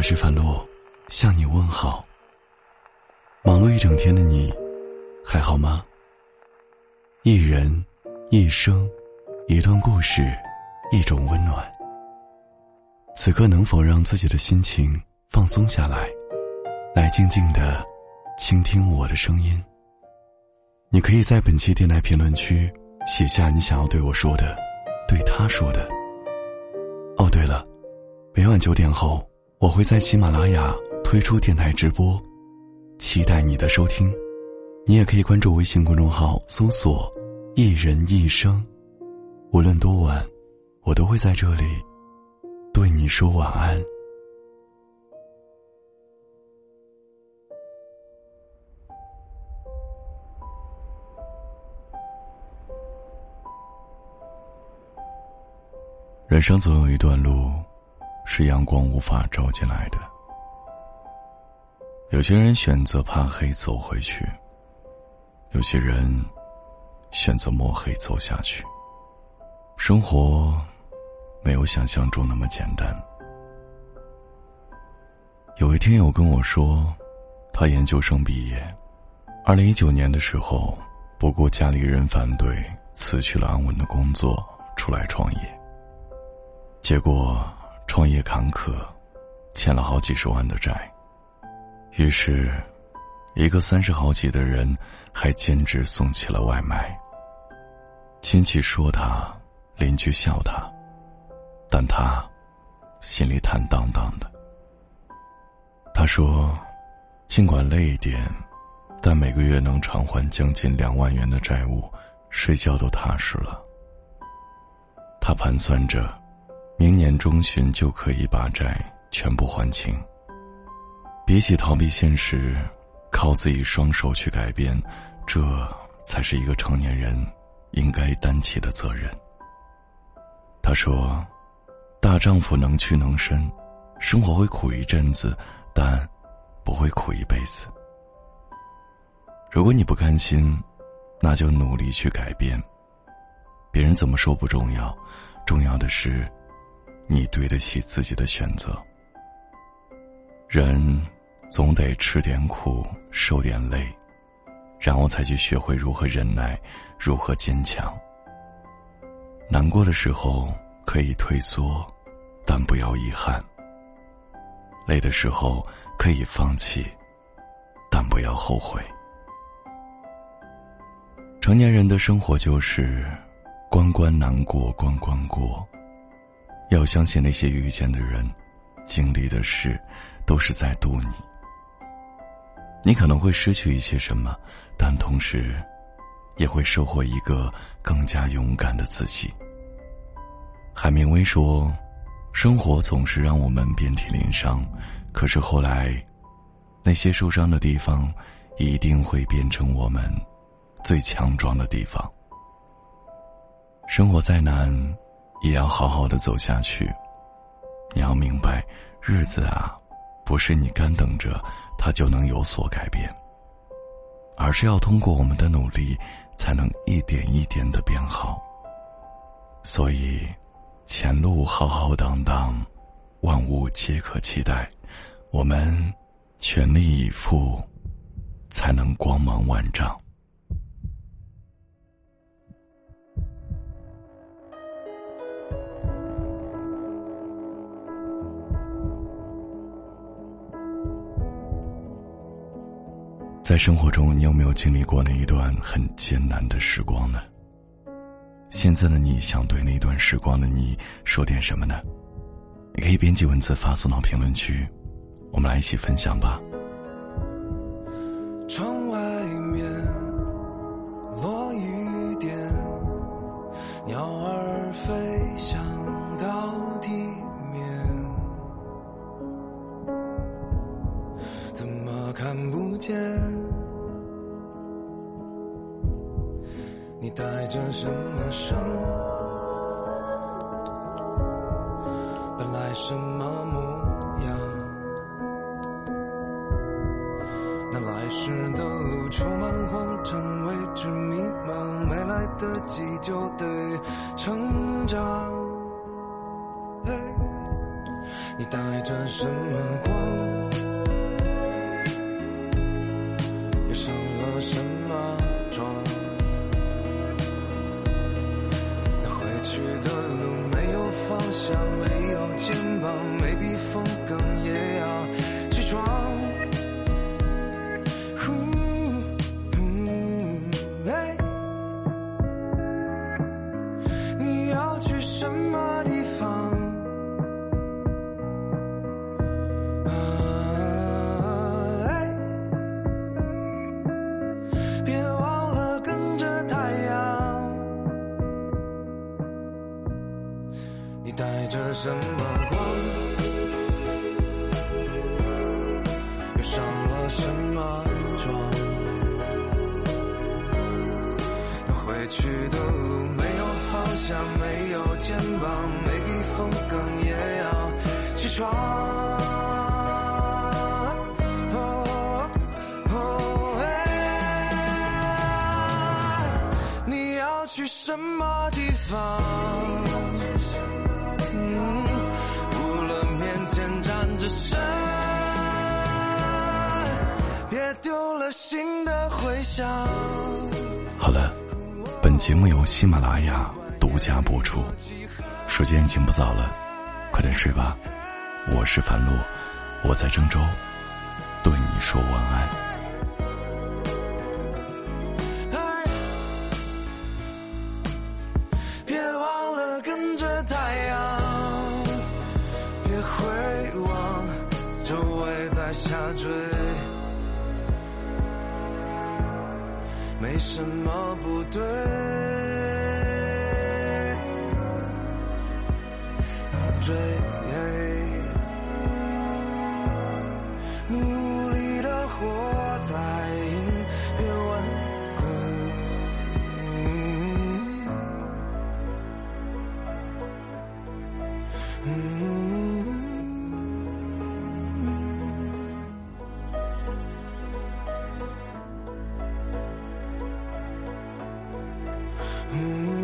我是樊洛，向你问好。忙碌一整天的你，还好吗？一人，一生，一段故事，一种温暖。此刻能否让自己的心情放松下来，来静静的倾听我的声音？你可以在本期电台评论区写下你想要对我说的，对他说的。哦，对了，每晚九点后。我会在喜马拉雅推出电台直播，期待你的收听。你也可以关注微信公众号，搜索“一人一生”。无论多晚，我都会在这里对你说晚安。人生总有一段路。是阳光无法照进来的。有些人选择怕黑走回去，有些人选择摸黑走下去。生活没有想象中那么简单。有一天，有跟我说，他研究生毕业，二零一九年的时候，不顾家里人反对，辞去了安稳的工作，出来创业。结果。创业坎坷，欠了好几十万的债。于是，一个三十好几的人还兼职送起了外卖。亲戚说他，邻居笑他，但他心里坦荡荡的。他说：“尽管累一点，但每个月能偿还将近两万元的债务，睡觉都踏实了。”他盘算着。明年中旬就可以把债全部还清。比起逃避现实，靠自己双手去改变，这才是一个成年人应该担起的责任。他说：“大丈夫能屈能伸，生活会苦一阵子，但不会苦一辈子。如果你不甘心，那就努力去改变。别人怎么说不重要，重要的是。”你对得起自己的选择。人总得吃点苦，受点累，然后才去学会如何忍耐，如何坚强。难过的时候可以退缩，但不要遗憾；累的时候可以放弃，但不要后悔。成年人的生活就是关关难过关关过。要相信那些遇见的人，经历的事，都是在渡你。你可能会失去一些什么，但同时，也会收获一个更加勇敢的自己。海明威说：“生活总是让我们遍体鳞伤，可是后来，那些受伤的地方，一定会变成我们最强壮的地方。生活再难。”也要好好的走下去。你要明白，日子啊，不是你干等着它就能有所改变，而是要通过我们的努力，才能一点一点的变好。所以，前路浩浩荡荡，万物皆可期待。我们全力以赴，才能光芒万丈。在生活中，你有没有经历过那一段很艰难的时光呢？现在的你想对那段时光的你说点什么呢？你可以编辑文字发送到评论区，我们来一起分享吧。窗外怎么看不见？你带着什么伤？本来什么模样？那来时的路充满慌张，未知迷茫，没来得及就得成长。你带着什么光？什么？什么光？又上了什么妆？回去的路没有方向，没有肩膀，没避风港也要起床。你要去什么地方？回想好了，本节目由喜马拉雅独家播出，时间已经不早了，快点睡吧。我是樊露，我在郑州，对你说晚安。什么不对。追，努力的活在因别顽固。嗯 Mm-hmm.